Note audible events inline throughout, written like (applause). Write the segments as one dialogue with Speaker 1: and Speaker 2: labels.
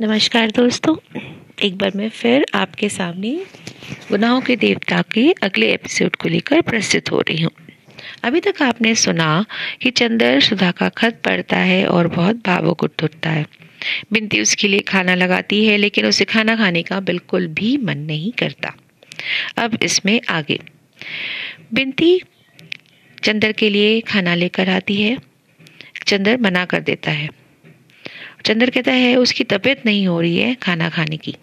Speaker 1: नमस्कार दोस्तों। एक बार मैं फिर आपके सामने गुनाहों के देवता के अगले एपिसोड को लेकर प्रस्तुत हो रही हूँ। अभी तक आपने सुना कि चंदर सुधा का खत पढ़ता है और बहुत भावुक उठ उठता है। बिनती उसके लिए खाना लगाती है, लेकिन उसे खाना खाने का बिल्कुल भी मन नहीं करता। अब इसमें आगे। बिनती चंदर के लिए खाना लेकर आती है। चंदर मना कर देता है। चंदर कहता है, उसकी तबीयत नहीं हो रही है खाना खाने की।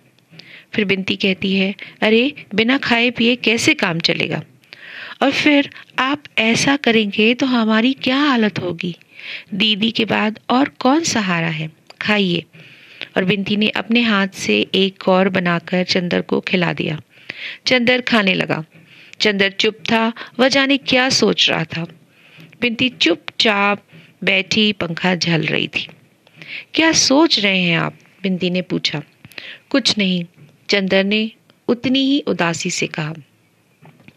Speaker 1: फिर बिनती कहती है, अरे, बिना खाए पिए कैसे काम चलेगा? और फिर, आप ऐसा करेंगे तो हमारी क्या हालत होगी? दीदी के बाद और कौन सहारा है? खाइए। और बिनती ने अपने हाथ से एक और बनाकर चंदर को खिला दिया। चंदर खाने लगा। चंदर चुप था, वह जाने क्या सोच रहा था। बिनती चुपचाप बैठी पंखा झल रही थी। क्या सोच रहे हैं आप? बिंदी ने पूछा। कुछ नहीं। चंदर ने उतनी ही उदासी से कहा।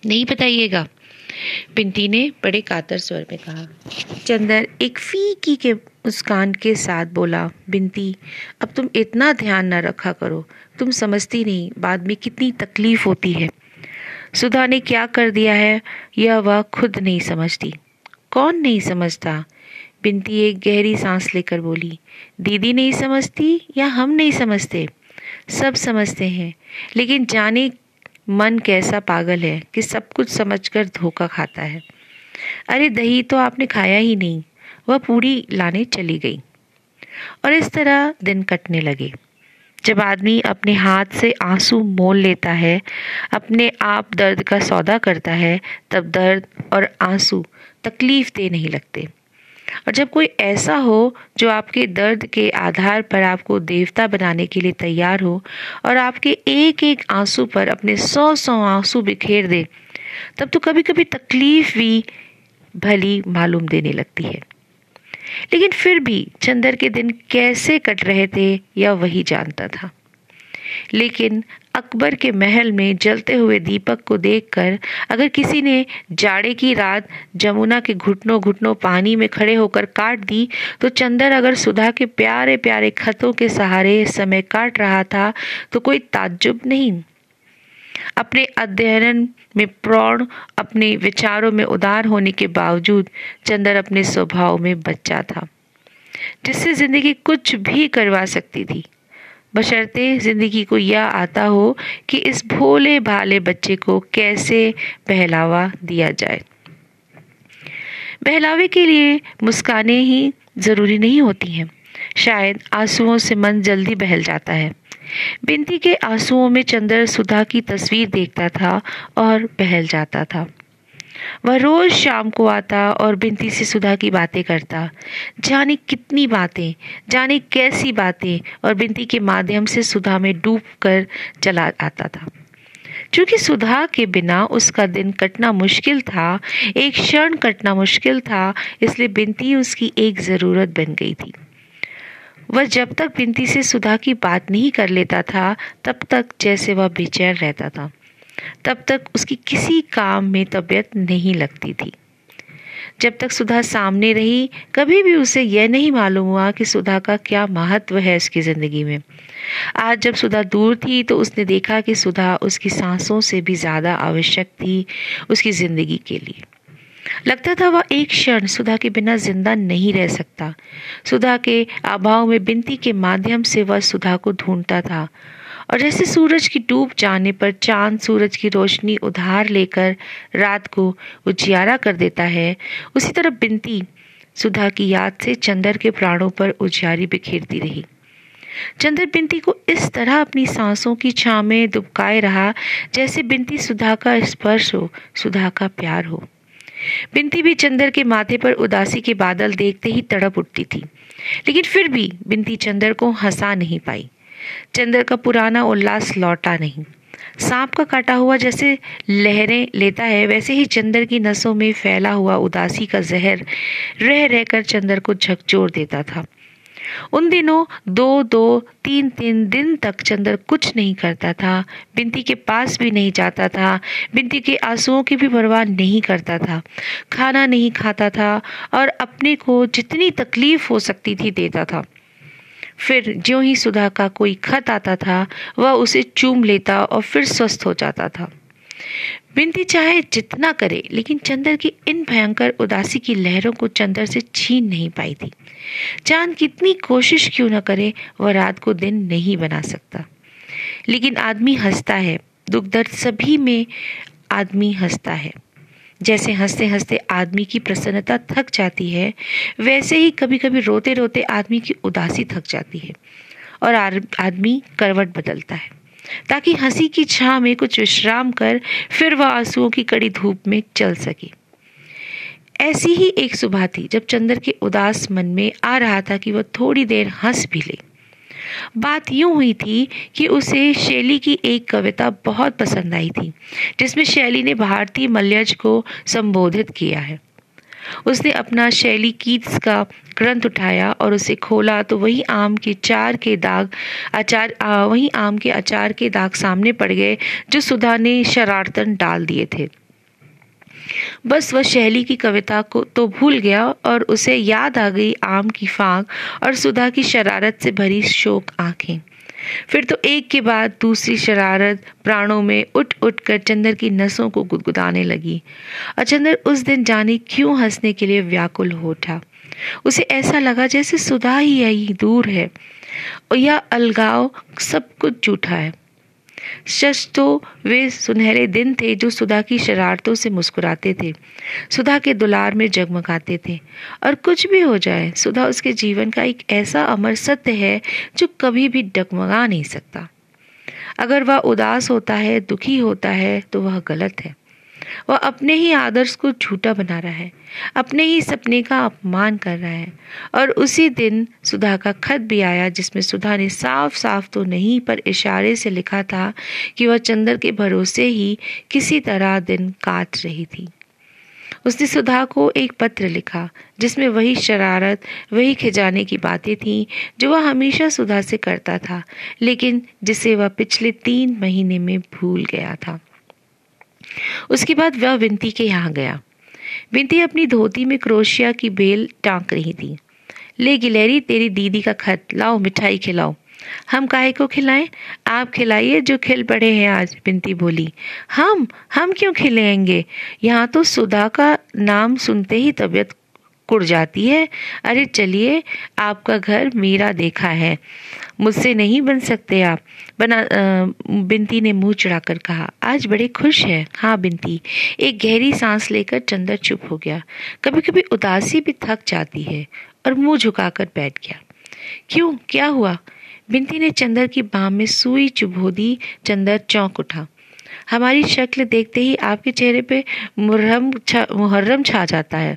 Speaker 1: नहीं बताइएगा। बिंती ने बड़े कातर स्वर में कहा। चंदर एक फीकी के मुस्कान के साथ बोला बिंती अब तुम इतना ध्यान न रखा करो। तुम समझती नहीं, बाद में कितनी तकलीफ़ होती है। सुधा ने क्या कर दिया है? यह वह खुद नहीं समझती। कौन नहीं समझता? बिनती एक गहरी सांस लेकर बोली, दीदी नहीं समझती या हम नहीं समझते? सब समझते हैं, लेकिन जाने मन कैसा पागल है कि सब कुछ समझकर धोखा खाता है। अरे, दही तो आपने खाया ही नहीं, वह पूरी लाने चली गई। और इस तरह दिन कटने लगे। जब आदमी अपने हाथ से आँसू मोल लेता है, अपने आप दर्द का सौदा करता है, तब दर्द और आँसू तकलीफ़ दे नहीं लगते। और जब कोई ऐसा हो जो आपके दर्द के आधार पर आपको देवता बनाने के लिए तैयार हो और आपके एक एक आँसू पर अपने सौ सौ आँसू बिखेर दे, तब तो कभी कभी तकलीफ़ भी भली मालूम देने लगती है। लेकिन फिर भी चंदर के दिन कैसे कट रहे थे, यह वही जानता था। लेकिन अकबर के महल में जलते हुए दीपक को देखकर, अगर किसी ने जाड़े की रात जमुना के घुटनों घुटनों पानी में खड़े होकर काट दी तो चंदर अगर सुधा के प्यारे प्यारे खतों के सहारे समय काट रहा था तो कोई ताज्जुब नहीं। अपने अध्ययन में प्रौढ़, अपने विचारों में उदार होने के बावजूद चंदर अपने स्वभाव में बच्चा था, जिससे ज़िंदगी कुछ भी करवा सकती थी। बशर्ते ज़िंदगी को यह आता हो कि इस भोले भाले बच्चे को कैसे बहलावा दिया जाए। बहलावे के लिए मुस्काने ही ज़रूरी नहीं होती हैं। शायद आंसुओं से मन जल्दी बहल जाता है। बिनती के आंसुओं में चंद्र सुधा की तस्वीर देखता था और बहल जाता था। वह रोज शाम को आता और बिनती से सुधा की बातें करता। जाने कितनी बातें, जाने कैसी बातें और बिनती के माध्यम से सुधा में डूब कर चला आता था। क्योंकि सुधा के बिना उसका दिन कटना मुश्किल था, एक क्षण कटना मुश्किल था, इसलिए बिनती उसकी एक ज़रूरत बन गई थी। वह जब तक बिनती से सुधा की बात नहीं कर लेता था, तब तक जैसे वह बेचैन रहता था। तब तक उसकी किसी काम में तबीयत नहीं लगती थी। जब तक सुधा सामने रही, कभी भी उसे यह नहीं मालूम हुआ कि सुधा का क्या महत्व है उसकी ज़िंदगी में। आज जब सुधा दूर थी तो उसने देखा कि सुधा उसकी सांसों से भी ज़्यादा आवश्यक थी उसकी ज़िंदगी के लिए। लगता था वह एक क्षण सुधा के बिना ज़िंदा नहीं रह सकता। सुधा के अभाव में बिनती के माध्यम से वह सुधा को ढूंढता था। और जैसे सूरज की डूब जाने पर चाँद सूरज की रोशनी उधार लेकर रात को उजियारा कर देता है, उसी तरह बिनती सुधा की याद से चंदर के प्राणों पर उजियारी बिखेरती रही। चंदर बिनती को इस तरह अपनी सांसों की छा में दुबकाए रहा जैसे बिनती सुधा का स्पर्श हो, सुधा का प्यार हो। बिनती भी चंदर के माथे पर उदासी के बादल देखते ही तड़प उठती थी, लेकिन फिर भी बिनती चंदर को हंसा नहीं पाई। चंद्र का पुराना उल्लास लौटा नहीं। सांप का काटा हुआ जैसे लहरें लेता है, वैसे ही चंद्र की नसों में फैला हुआ उदासी का जहर रह रहकर चंद्र को झकझोर देता था। उन दिनों दो दो, तीन तीन दिन तक चंद्र कुछ नहीं करता था बिनती के पास भी नहीं जाता था बिनती के आंसुओं की भी परवाह नहीं करता था, खाना नहीं खाता था और अपने को जितनी तकलीफ़ हो सकती थी देता था। फिर ज्यों ही सुधा का कोई खत आता था, वह उसे चूम लेता और फिर स्वस्थ हो जाता था। बिनती चाहे जितना करे, लेकिन चंदर की इन भयंकर उदासी की लहरों को चंदर से छीन नहीं पाई थी। चाँद कितनी कोशिश क्यों न करे, वह रात को दिन नहीं बना सकता। लेकिन आदमी हंसता है दुख दर्द सभी में आदमी हंसता है। जैसे हँसते हँसते आदमी की प्रसन्नता थक जाती है, वैसे ही कभी कभी रोते रोते आदमी की उदासी थक जाती है और आदमी करवट बदलता है। ताकि हँसी की छां में कुछ विश्राम कर फिर वह आंसुओं की कड़ी धूप में चल सके। ऐसी ही एक सुबह थी जब चंद्र के उदास मन में आ रहा था कि वह थोड़ी देर हंस भी ले। बात यूँ हुई थी कि उसे शैली की एक कविता बहुत पसंद आई थी, जिसमें शैली ने भारतीय मल्यज को संबोधित किया है। उसने अपना शैली कीट्स का ग्रंथ उठाया और उसे खोला तो वही आम के चार के दाग, अचार वही आम के अचार के दाग सामने पड़ गए, जो सुधा ने शरारतन डाल दिए थे। बस वह शैली की कविता को तो भूल गया और उसे याद आ गई आम की फांक और सुधा की शरारत से भरी शोक आँखें। फिर तो एक के बाद दूसरी शरारत प्राणों में उठ उठ कर चंदर की नसों को गुदगुदाने लगी। और चंदर उस दिन जाने क्यों हंसने के लिए व्याकुल हो उठा। उसे ऐसा लगा जैसे सुधा ही यही दूर है। यह अलगाव सब कुछ झूठा है। सच तो वे सुनहरे दिन थे जो सुधा की शरारतों से मुस्कुराते थे। सुधा के दुलार में जगमगाते थे। और कुछ भी हो जाए, सुधा उसके जीवन का एक ऐसा अमर सत्य है जो कभी भी डगमगा नहीं सकता। अगर वह उदास होता है, दुखी होता है तो वह गलत है। वह अपने ही आदर्श को झूठा बना रहा है, अपने ही सपने का अपमान कर रहा है। और उसी दिन सुधा का खत भी आया, जिसमें सुधा ने साफ़ साफ़ तो नहीं, पर इशारे से लिखा था कि वह चंद्र के भरोसे ही किसी तरह दिन काट रही थी। उसने सुधा को एक पत्र लिखा, जिसमें वही शरारत, वही खिजाने की बातें थीं, जो वह हमेशा सुधा से करता था, लेकिन जिसे वह पिछले तीन महीने में भूल गया था। उसके बाद वह विंती के यहाँ गया। विंती अपनी धोती में क्रोशिया की बेल टांक रही थी। ले गिलहरी, तेरी दीदी का खत, लाओ, मिठाई खिलाओ। हम काहे को खिलाएँ? आप खिलाइए जो खिल पड़े हैं आज बिनती बोली। हम? हम क्यों खिलाएँगे यहाँ तो सुधा का नाम सुनते ही तबीयत कुड़ जाती है। अरे चलिए, आपका घर मेरा देखा है। मुझसे नहीं बन सकते आप। बना बिनती ने मुँह चढ़ाकर कहा, आज बड़े खुश है। हाँ बिनती एक गहरी सांस लेकर चंदर चुप हो गया। कभी कभी उदासी भी थक जाती है और मुँह झुकाकर बैठ गया। क्यों? क्या हुआ? बिनती ने चंदर की बाह में सुई चुभो दी। चंदर चौंक उठा। हमारी शक्ल देखते ही आपके चेहरे पे मुहर्रम छा मुहर्रम छा जाता है।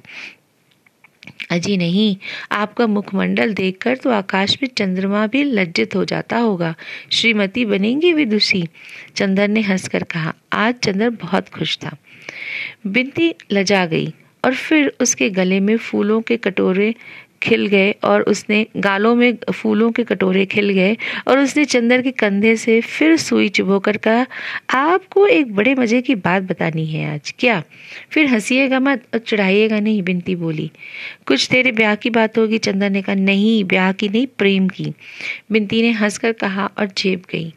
Speaker 1: अजी नहीं, आपका मुखमंडल देखकर तो आकाश में चंद्रमा भी लज्जित हो जाता होगा। श्रीमती बनेंगी विदुषी, चंदन ने हंसकर कहा। आज चंद्र बहुत खुश था। बिनती लजा गई और फिर उसके गले में फूलों के कटोरे खिल गए और उसने गालों में फूलों के कटोरे खिल गए और उसने चंदर के कंधे से फिर सुई चुभोकर कहा, आपको एक बड़े मज़े की बात बतानी है आज, क्या? फिर हंसीएगा मत और चढ़ाइएगा नहीं, बिनती बोली। कुछ तेरे ब्याह की बात होगी, चंदर ने कहा। नहीं, ब्याह की नहीं, प्रेम की, बिनती ने हंसकर कहा और जेब गई।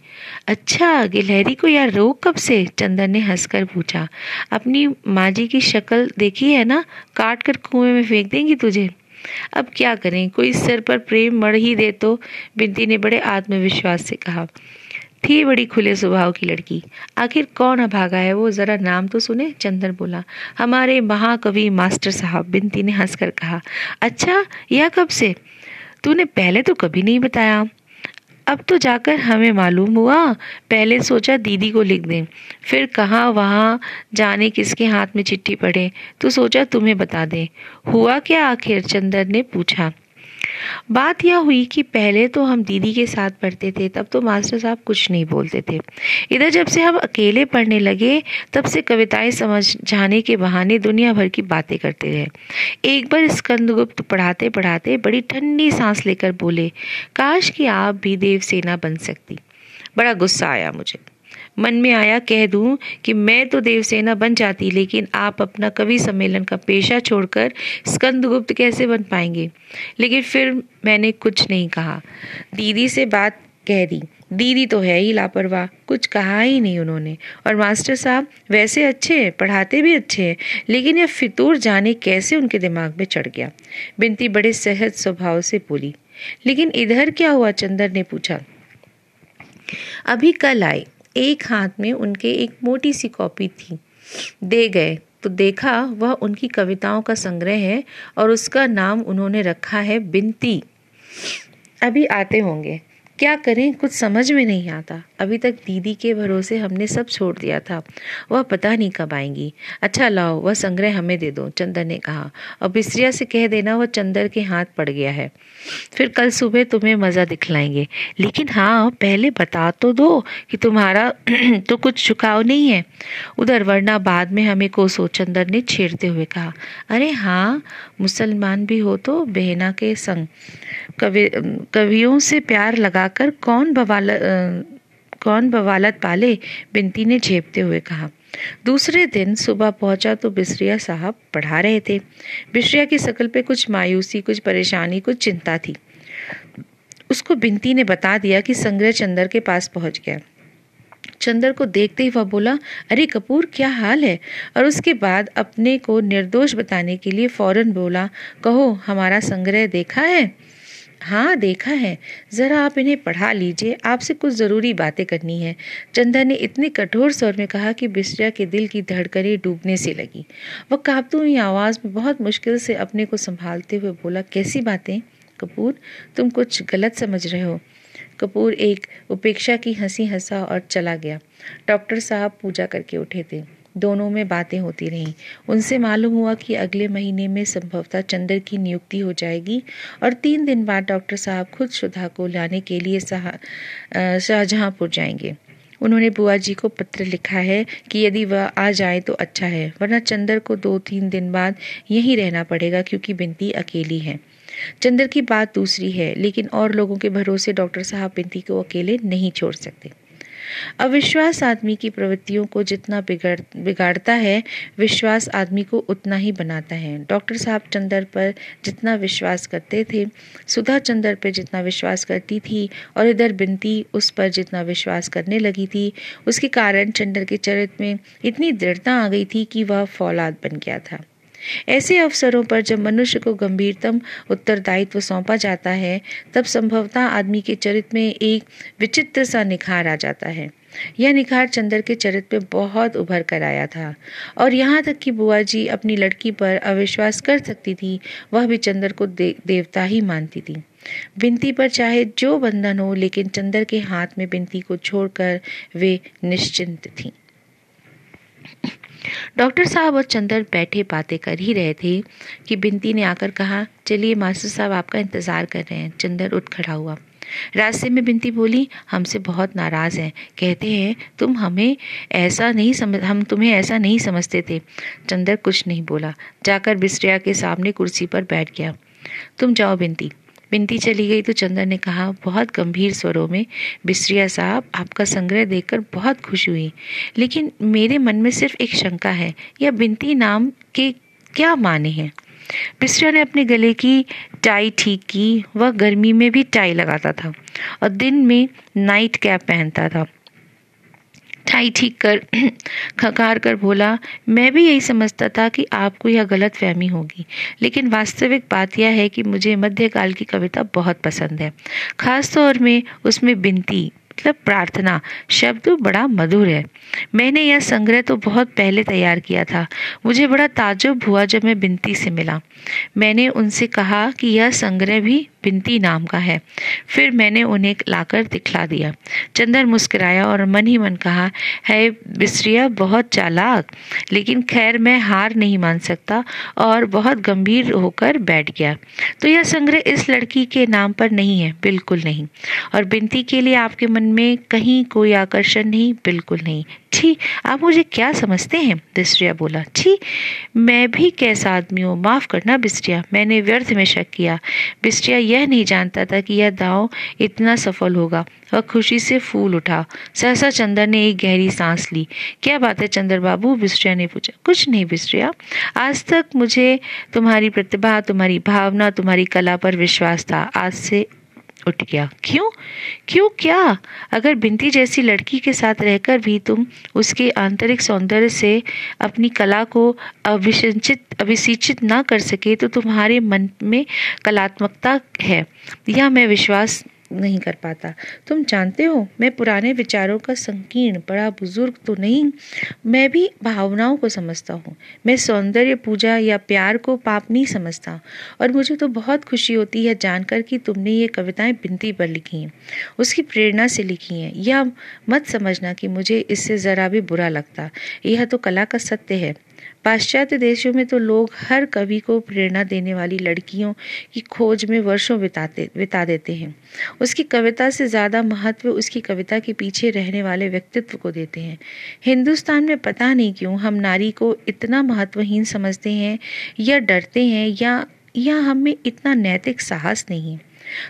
Speaker 1: अच्छा गिलहरी को यार रोक कब से? चंदन ने हंसकर पूछा। अपनी माँ जी की शक्ल देखी है ना? काट कर कुएँ में फेंक देंगी तुझे? अब क्या करें? कोई सिर पर प्रेम मर ही दे तो बिनती ने बड़े आत्मविश्वास से कहा, थी बड़ी खुले स्वभाव की लड़की। आखिर कौन अभागा है? वो जरा नाम तो सुने? चंदन बोला, हमारे महाकवि मास्टर साहब बिनती ने हंसकर कहा अच्छा यह कब से? तूने पहले तो कभी नहीं बताया। अब तो जाकर हमें मालूम हुआ। पहले सोचा दीदी को लिख दें। फिर कहाँ, वहाँ जाने किसके हाथ में चिट्ठी पड़े? तो सोचा, तुम्हें बता दें। हुआ क्या आखिर? चंदर ने पूछा। बात यह हुई कि पहले तो हम दीदी के साथ पढ़ते थे, तब तो मास्टर साहब कुछ नहीं बोलते थे। इधर जब से हम अकेले पढ़ने लगे, तब से कविताएँ समझ जाने के बहाने दुनिया भर की बातें करते रहे। एक बार स्कंदगुप्त पढ़ाते पढ़ाते बड़ी ठंडी सांस लेकर बोले, काश कि आप भी देवसेना बन सकती। बड़ा गुस्सा आया मुझे। मन में आया, कह दूँ कि मैं तो देवसेना बन जाती, लेकिन आप अपना कवि सम्मेलन का पेशा छोड़कर स्कंदगुप्त कैसे बन पाएँगे? लेकिन फिर मैंने कुछ नहीं कहा। दीदी से बात कह दी। दीदी तो है ही लापरवाह, कुछ कहा ही नहीं उन्होंने। और मास्टर साहब, वैसे अच्छे हैं, पढ़ाते भी अच्छे हैं, लेकिन यह फितूर जाने कैसे उनके दिमाग में चढ़ गया? बिनती बड़े सहज स्वभाव से बोली, लेकिन इधर क्या हुआ? चंदर ने पूछा, अभी कल आए। एक हाथ में उनके एक मोटी सी कॉपी थी। दे गए। तो देखा वह उनकी कविताओं का संग्रह है और उसका नाम उन्होंने रखा है बिनती अभी आते होंगे। क्या करें? कुछ समझ में नहीं आता। अभी तक दीदी के भरोसे हमने सब छोड़ दिया था। वह पता नहीं कब आएँगी। अच्छा लाओ, वह संग्रह हमें दे दो चंदर ने कहा। और बिस्रिया से कह देना, वह चंदर के हाथ पड़ गया है। फिर कल सुबह तुम्हें मज़ा दिखलाएँगे। लेकिन हाँ पहले बता तो दो कि तुम्हारा (clears throat) तो कुछ झुकाव नहीं है। उधर वरना बाद में हमें कोसो, चंदर ने छेड़ते हुए कहा। अरे हाँ मुसलमान भी हो तो बहना के संग कवि कवियों से प्यार लगाकर कौन बवाल कौन बवालत पाले? बिनती ने झेपते हुए कहा, दूसरे दिन सुबह पहुँचा तो बिस्रिया साहब पढ़ा रहे थे। बिस्रिया की शकल पे कुछ मायूसी, कुछ परेशानी, कुछ चिंता थी। उसको बिनती ने बता दिया कि संग्रह चंदर के पास पहुँच गया। चंदर को देखते ही वह बोला, अरे कपूर, क्या हाल है? और उसके बाद अपने को निर्दोष बताने के लिए फ़ौरन बोला, कहो, हमारा संग्रह देखा है? हाँ देखा है। ज़रा आप इन्हें पढ़ा लीजिए। आपसे कुछ ज़रूरी बातें करनी है। चंदा ने इतने कठोर स्वर में कहा कि बिस्रिया के दिल की धड़कनें डूबने से लगी। वह कांपती हुई आवाज़ में बहुत मुश्किल से अपने को संभालते हुए बोला, कैसी बातें? कपूर, तुम कुछ गलत समझ रहे हो। कपूर एक उपेक्षा की हँसी हंसा और चला गया। डॉक्टर साहब पूजा करके उठे थे। दोनों में बातें होती रहीं। उनसे मालूम हुआ कि अगले महीने में संभवतः चंद्र की नियुक्ति हो जाएगी और तीन दिन बाद डॉक्टर साहब खुद सुधा को लाने के लिए शाहजहांपुर जाएँगे। उन्होंने बुआ जी को पत्र लिखा है कि यदि वह आ जाए तो अच्छा है, वरना चंद्र को दो तीन दिन बाद यहीं रहना पड़ेगा क्योंकि बिनती अकेली है। चंद्र की बात दूसरी है, लेकिन और लोगों के भरोसे डॉक्टर साहब बिनती को अकेले नहीं छोड़ सकते। अविश्वास आदमी की प्रवृत्तियों को जितना बिगड़ बिगाड़ता है, विश्वास आदमी को उतना ही बनाता है। डॉक्टर साहब चंदर पर जितना विश्वास करते थे, सुधा चंदर पर जितना विश्वास करती थी और इधर बिनती उस पर जितना विश्वास करने लगी थी। उसके कारण चंदर के चरित्र में इतनी दृढ़ता आ गई थी कि वह फौलाद बन गया था। ऐसे अवसरों पर जब मनुष्य को गंभीरतम उत्तरदायित्व सौंपा जाता है तब संभवतः आदमी के चरित्र में एक विचित्र सा निखार आ जाता है। यह निखार चंद्र के चरित्र में बहुत उभर कर आया था। और यहाँ तक कि बुआ जी अपनी लड़की पर अविश्वास कर सकती थी वह भी चंद्र को दे, देवता ही मानती थी। बिनती पर चाहे जो बंधन हो लेकिन चंद्र के हाथ में बिनती को छोड़कर वे निश्चिंत थीं। डॉक्टर साहब और चंदर बैठे बातें कर ही रहे थे कि बिनती ने आकर कहा, चलिए मास्टर साहब, आपका इंतज़ार कर रहे हैं। चंदर उठ खड़ा हुआ। रास्ते में बिनती बोली, हमसे बहुत नाराज़ हैं। कहते हैं, तुम हमें ऐसा नहीं समझ, हम तुम्हें ऐसा नहीं समझते थे। चंदर कुछ नहीं बोला। जाकर बिस्ट्रिया के सामने कुर्सी पर बैठ गया। तुम जाओ बिनती। बिनती चली गई तो चंदन ने कहा, बहुत गंभीर स्वरों में, बिस्रिया साहब, आपका संग्रह देखकर बहुत खुश हुई। लेकिन मेरे मन में सिर्फ़ एक शंका है, यह बिनती नाम के क्या माने हैं? बिस्रिया ने अपने गले की टाई ठीक की, वह गर्मी में भी टाई लगाता था और दिन में नाइट कैप पहनता था। टाई ठीक कर, (clears throat) खकार कर बोला, मैं भी यही समझता था कि आपको यह गलत फहमी होगी, लेकिन वास्तविक बात यह है कि मुझे मध्यकाल की कविता बहुत पसंद है। खास तौर में उसमें बिनती मतलब प्रार्थना, शब्द बड़ा मधुर है। मैंने यह संग्रह तो बहुत पहले तैयार किया था। मुझे बड़ा ताजुब हुआ जब मैं बिनती से मिला। मैंने उनसे कहा कि यह संग्रह भी बिनती नाम का है। फिर मैंने उन्हें लाकर दिखला दिया। चंदर मुस्कुराया और मन ही मन कहा, है बिस्रिया, बहुत चालाक, लेकिन खैर मैं हार नहीं मान सकता और बहुत गंभीर होकर बैठ गया। तो यह संग्रह इस लड़की के नाम पर नहीं है, बिल्कुल नहीं। और बिनती के लिए आपके मन में कहीं कोई आकर्षण नहीं, बिल्कुल नहीं। छी, आप मुझे क्या समझते हैं? बिस्ट्रिया बोला, छी, मैं भी कैसा आदमी हूँ? माफ़ करना बिस्ट्रिया मैंने व्यर्थ में शक किया। बिस्ट्रिया यह नहीं जानता था कि यह दाव इतना सफल होगा वह खुशी से फूल उठा। सहसा चंदर ने एक गहरी सांस ली। क्या बात है चंदर बाबू? बिस्ट्रिया ने पूछा। कुछ नहीं बिस्ट्रिया आज तक मुझे तुम्हारी प्रतिभा, तुम्हारी भावना, तुम्हारी कला पर विश्वास था। आज से उठ गया। क्यों? क्यों क्या? अगर बिंती जैसी लड़की के साथ रहकर भी तुम उसके आंतरिक सौंदर्य से अपनी कला को अभिसिंचित अभिसिंचित ना कर सके तो तुम्हारे मन में कलात्मकता है। यह मैं विश्वास नहीं कर पाता। तुम जानते हो, मैं पुराने विचारों का संकीर्ण, बड़ा बुज़ुर्ग तो नहीं। मैं भी भावनाओं को समझता हूँ। मैं सौंदर्य, पूजा या प्यार को पाप नहीं समझता। और मुझे तो बहुत खुशी होती है जानकर कि तुमने ये कविताएँ बिनती पर लिखी हैं। उसकी प्रेरणा से लिखी हैं। यह मत समझना कि मुझे इससे ज़रा भी बुरा लगता। यह तो कला का सत्य है। पाश्चात्य देशों में तो लोग हर कवि को प्रेरणा देने वाली लड़कियों की खोज में वर्षों बिताते, बिता देते हैं। उसकी कविता से ज़्यादा महत्व उसकी कविता के पीछे रहने वाले व्यक्तित्व को देते हैं। हिंदुस्तान में पता नहीं क्यों हम नारी को इतना महत्वहीन समझते हैं, या डरते हैं, या या हम में इतना नैतिक साहस नहीं।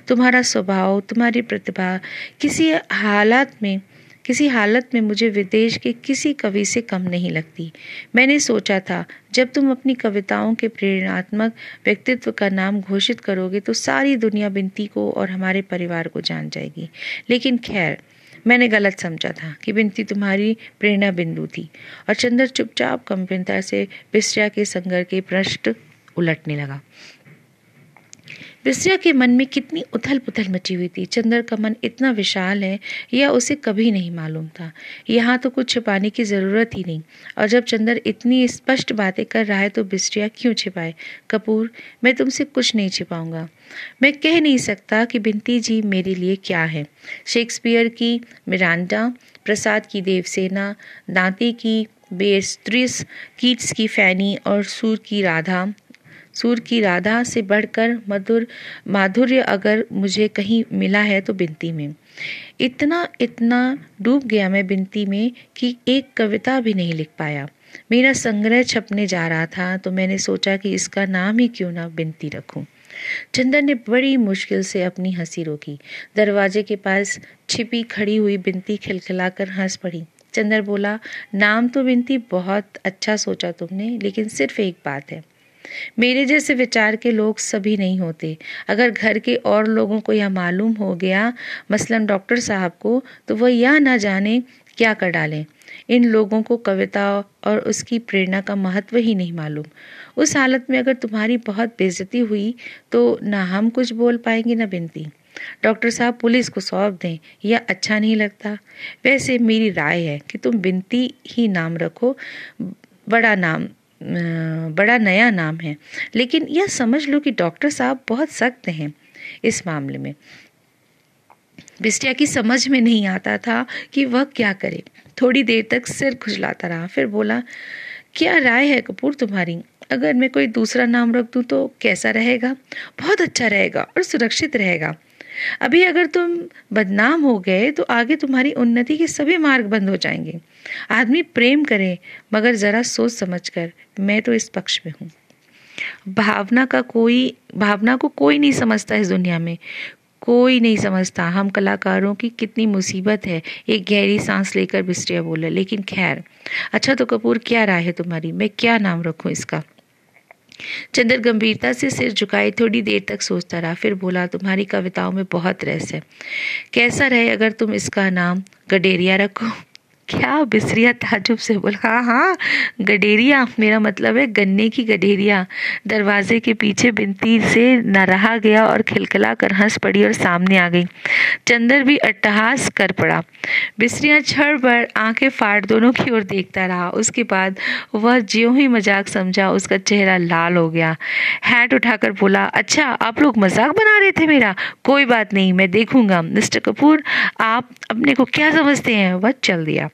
Speaker 1: तुम्हारा स्वभाव, तुम्हारी प्रतिभा किसी हालात में किसी हालत में मुझे विदेश के किसी कवि से कम नहीं लगती। मैंने सोचा था, जब तुम अपनी कविताओं के प्रेरणात्मक व्यक्तित्व का नाम घोषित करोगे तो सारी दुनिया बिनती को और हमारे परिवार को जान जाएगी। लेकिन खैर, मैंने गलत समझा था कि बिनती तुम्हारी प्रेरणा बिंदु थी और चंद्र चुपचाप कंपिनता से बिस्ट्रिया के संगर के पृष्ठ उलटने लगा। विसरा के मन में कितनी उथल पुथल मची हुई थी। चंद्र का मन इतना विशाल है, यह उसे कभी नहीं मालूम था। यहाँ तो कुछ छिपाने की ज़रूरत ही नहीं। और जब चंद्र इतनी स्पष्ट बातें कर रहा है तो बिस्ट्रिया क्यों छिपाए? कपूर, मैं तुमसे कुछ नहीं छिपाऊँगा। मैं कह नहीं सकता कि बिनती जी मेरे लिए क्या है। शेक्सपियर की मिरांडा, प्रसाद की देवसेना, दांती की बेस्त्रिस, कीट्स की फैनी और सूर की राधा सूर की राधा से बढ़कर मधुर, माधुर्य अगर मुझे कहीं मिला है तो बिनती में। इतना इतना डूब गया मैं बिनती में कि एक कविता भी नहीं लिख पाया। मेरा संग्रह छपने जा रहा था तो मैंने सोचा कि इसका नाम ही क्यों ना बिनती रखूँ। चंदन ने बड़ी मुश्किल से अपनी हँसी रोकी। दरवाजे के पास छिपी खड़ी हुई बिनती खिलखिलाकर हंस पड़ी। चंदर बोला, नाम तो बिनती बहुत अच्छा सोचा तुमने, लेकिन सिर्फ़ एक बात है। मेरे जैसे विचार के लोग सभी नहीं होते। अगर घर के और लोगों को यह मालूम हो गया, मसलन डॉक्टर साहब को तो वह यह ना जाने क्या कर डालें। इन लोगों को कविता और उसकी प्रेरणा का महत्व ही नहीं मालूम। उस हालत में अगर तुम्हारी बहुत बेजती हुई तो ना हम कुछ बोल पाएँगे, ना बिनती। डॉक्टर साहब पुलिस को सौंप दें, यह अच्छा नहीं लगता। वैसे मेरी राय है कि तुम बिनती ही नाम रखो, बड़ा नाम बड़ा नया नाम है। लेकिन यह समझ लो कि डॉक्टर साहब बहुत सख्त हैं इस मामले में। बिस्टिया की समझ में नहीं आता था कि वह क्या करे। थोड़ी देर तक सिर खुजलाता रहा, फिर बोला, क्या राय है कपूर तुम्हारी? अगर मैं कोई दूसरा नाम रख दूँ तो कैसा रहेगा? बहुत अच्छा रहेगा और सुरक्षित रहेगा। अभी अगर तुम बदनाम हो गए तो आगे तुम्हारी उन्नति के सभी मार्ग बंद हो जाएँगे। आदमी प्रेम करे, मगर जरा सोच समझ कर मैं तो इस पक्ष में हूँ। भावना का कोई, भावना को कोई नहीं समझता इस दुनिया में। कोई नहीं समझता हम कलाकारों की कितनी मुसीबत है। एक गहरी सांस लेकर बिस्टिया बोला, लेकिन खैर अच्छा तो कपूर, क्या राय है तुम्हारी? मैं क्या नाम रखूँ इसका? चंद्र गंभीरता से सिर झुकाए थोड़ी देर तक सोचता रहा, फिर बोला, तुम्हारी कविताओं में बहुत रस है। कैसा रहे अगर तुम इसका नाम गडेरिया रखो? क्या? बिसरिया ताजुब से बोला? हाँ हाँ गडेरिया, मेरा मतलब है गन्ने की गडेरिया। दरवाजे के पीछे बिनती से न रहा गया और खिलखिला कर हंस पड़ी और सामने आ गई। चंदर भी अट्टहास कर पड़ा। बिसरिया छड़ पर आँखें फाड़ दोनों की ओर देखता रहा। उसके बाद वह ज्यो ही मज़ाक समझा, उसका चेहरा लाल हो गया। हैट उठाकर बोला अच्छा आप लोग मज़ाक बना रहे थे मेरा? कोई बात नहीं, मैं देखूँगा। मिस्टर कपूर, आप अपने को क्या समझते हैं? वह चल दिया।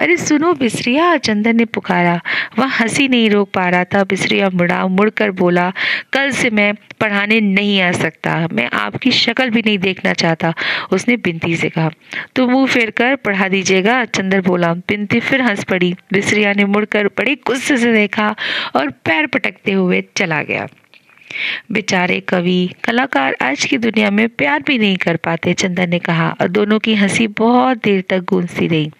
Speaker 1: अरे, सुनो बिसरिया चंदन ने पुकारा। वह हँसी नहीं रोक पा रहा था। बिसरिया मुड़ा, मुड़कर बोला, कल से मैं पढ़ाने नहीं आ सकता। मैं आपकी शक्ल भी नहीं देखना चाहता। उसने बिनती से कहा तो मुँह फेर कर, पढ़ा दीजिएगा। चंदर बोला बिनती फिर हंस पड़ी। बिसरिया ने मुड़कर बड़ी गुस्से से देखा और पैर पटकते हुए चला गया। बेचारे कवि, कलाकार आज की दुनिया में प्यार भी नहीं कर पाते चंदन ने कहा, और दोनों की हँसी बहुत देर तक गूंजती रही।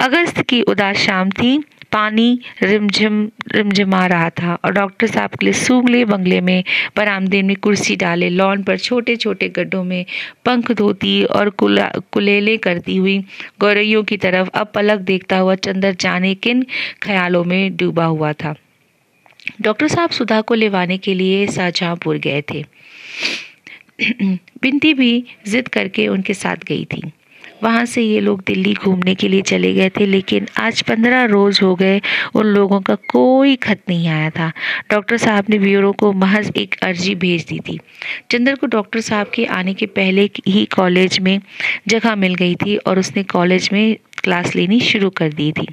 Speaker 1: अगस्त की उदास शाम थी पानी रिमझिम, रिमझिमा रहा था और डॉक्टर साहब के लिए सूगले बंगले में बरामदे में कुर्सी डाले, लॉन पर छोटे छोटे गड्ढों में पंख धोती और कुला, कुलेले करती हुई गौरैयों की तरफ़ अब पलक देखता हुआ चंदर जाने किन ख्यालों में डूबा हुआ था। डॉक्टर साहब सुधा को लेवाने के लिए शाहजहांपुर गए थे। (clears throat) बिनती भी जिद करके उनके साथ गई थी। वहाँ से ये लोग दिल्ली घूमने के लिए चले गए थे, लेकिन आज पंद्रह रोज हो गए, उन लोगों का कोई खत नहीं आया था। डॉक्टर साहब ने ब्यूरो को महज एक अर्जी भेज दी थी। चंद्र को डॉक्टर साहब के आने के पहले ही कॉलेज में जगह मिल गई थी और उसने कॉलेज में क्लास लेनी शुरू कर दी थी।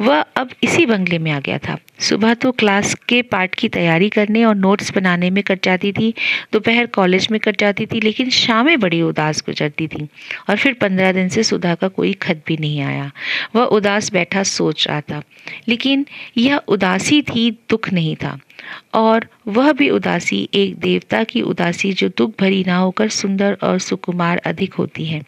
Speaker 1: वह अब इसी बंगले में आ गया था। सुबह तो क्लास के पाठ की तैयारी करने और नोट्स बनाने में कट जाती थी, दोपहर कॉलेज में कट जाती थी, लेकिन शामें बड़ी उदास गुजरती थी और फिर पंद्रह दिन से सुधा का कोई खत भी नहीं आया। वह उदास बैठा सोच रहा था, लेकिन यह उदासी थी, दुख नहीं था। और वह भी उदासी, एक देवता की उदासी जो दुख भरी ना होकर सुंदर और सुकुमार अधिक होती है।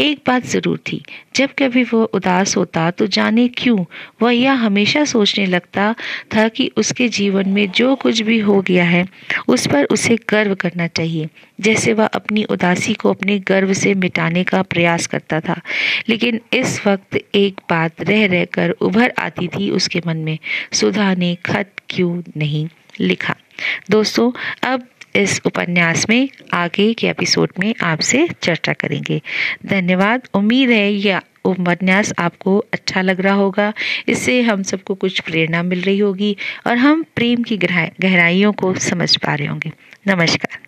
Speaker 1: एक बात ज़रूर थी, जब कभी वह उदास होता तो जाने क्यों, वह यह हमेशा सोचने लगता था कि उसके जीवन में जो कुछ भी हो गया है, उस पर उसे गर्व करना चाहिए। जैसे वह अपनी उदासी को अपने गर्व से मिटाने का प्रयास करता था। लेकिन इस वक्त एक बात रह रहकर उभर आती थी उसके मन में, सुधा ने खत क्यों नहीं लिखा? दोस्तों, अब इस उपन्यास में, आगे के एपिसोड में आपसे चर्चा करेंगे। धन्यवाद। उम्मीद है यह उपन्यास आपको अच्छा लग रहा होगा। इससे हम सबको कुछ प्रेरणा मिल रही होगी और हम प्रेम की गहराइयों को समझ पा रहे होंगे। नमस्कार।